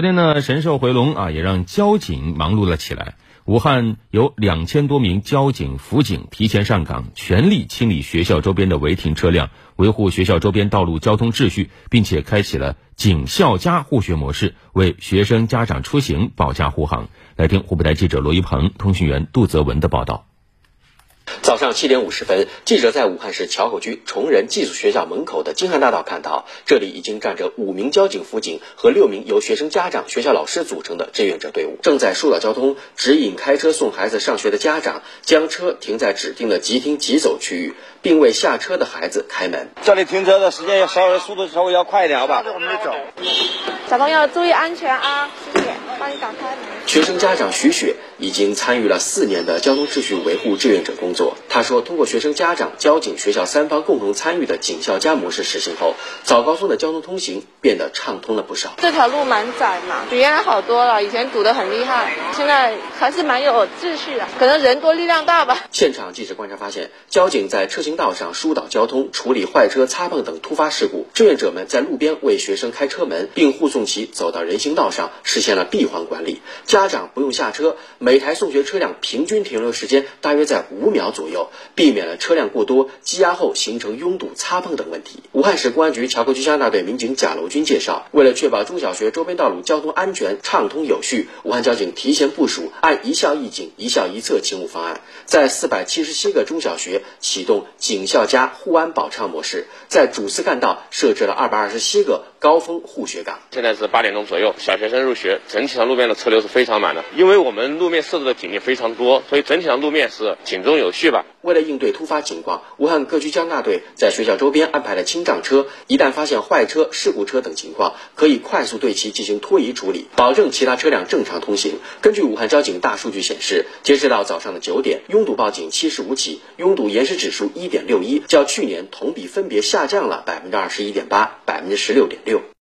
昨天呢，神兽回笼啊，也让交警忙碌了起来。武汉有两千多名交警、辅警提前上岗，全力清理学校周边的违停车辆，维护学校周边道路交通秩序，并且开启了警校家护学模式，为学生家长出行保驾护航。来听湖北台记者罗一鹏、通讯员杜泽文的报道。早上七点五十分，记者在武汉市硚口区崇仁寄宿学校门口的京汉大道看到，这里已经站着五名交警、辅警和六名由学生家长、学校老师组成的志愿者队伍，正在疏导交通，指引开车送孩子上学的家长将车停在指定的即停即走区域，并为下车的孩子开门。这里停车的时间要稍微速度稍微要快一点，好吧？我们走。小朋友注意安全啊！谢谢，帮你打开门。学生家长徐雪已经参与了四年的交通秩序维护志愿者工作。她说，通过学生家长、交警、学校三方共同参与的警校家模式实行后，早高峰的交通通行变得畅通了不少。这条路蛮窄嘛，比原来好多了。以前堵得很厉害，现在还是蛮有秩序的。可能人多力量大吧。现场记者观察发现，交警在车行道上疏导交通、处理坏车、擦碰等突发事故；志愿者们在路边为学生开车门，并护送其走到人行道上，实现了闭环管理。家长不用下车，每台送学车辆平均停留时间大约在五秒左右，避免了车辆过多积压后形成拥堵、擦碰等问题。武汉市公安局硚口区交大队民警贾楼军介绍，为了确保中小学周边道路交通安全畅通有序，武汉交警提前部署，按一校一警、一校一策勤务方案，在四百七十七个中小学启动警校加护安保畅模式，在主次干道设置了二百二十七个高峰护学岗。现在是八点钟左右，小学生入学，整体上路面的车流是非常满的。因为我们路面设置的警力非常多，所以整体上路面是井中有序吧。为了应对突发情况，武汉各区交大队在学校周边安排了清障车，一旦发现坏车、事故车等情况，可以快速对其进行拖移处理，保证其他车辆正常通行。根据武汉交警大数据显示，截止到早上的九点，拥堵报警七十五起，拥堵延时指数一点六一，较去年同比分别下降了百分之二十一点八、百分之十六点六。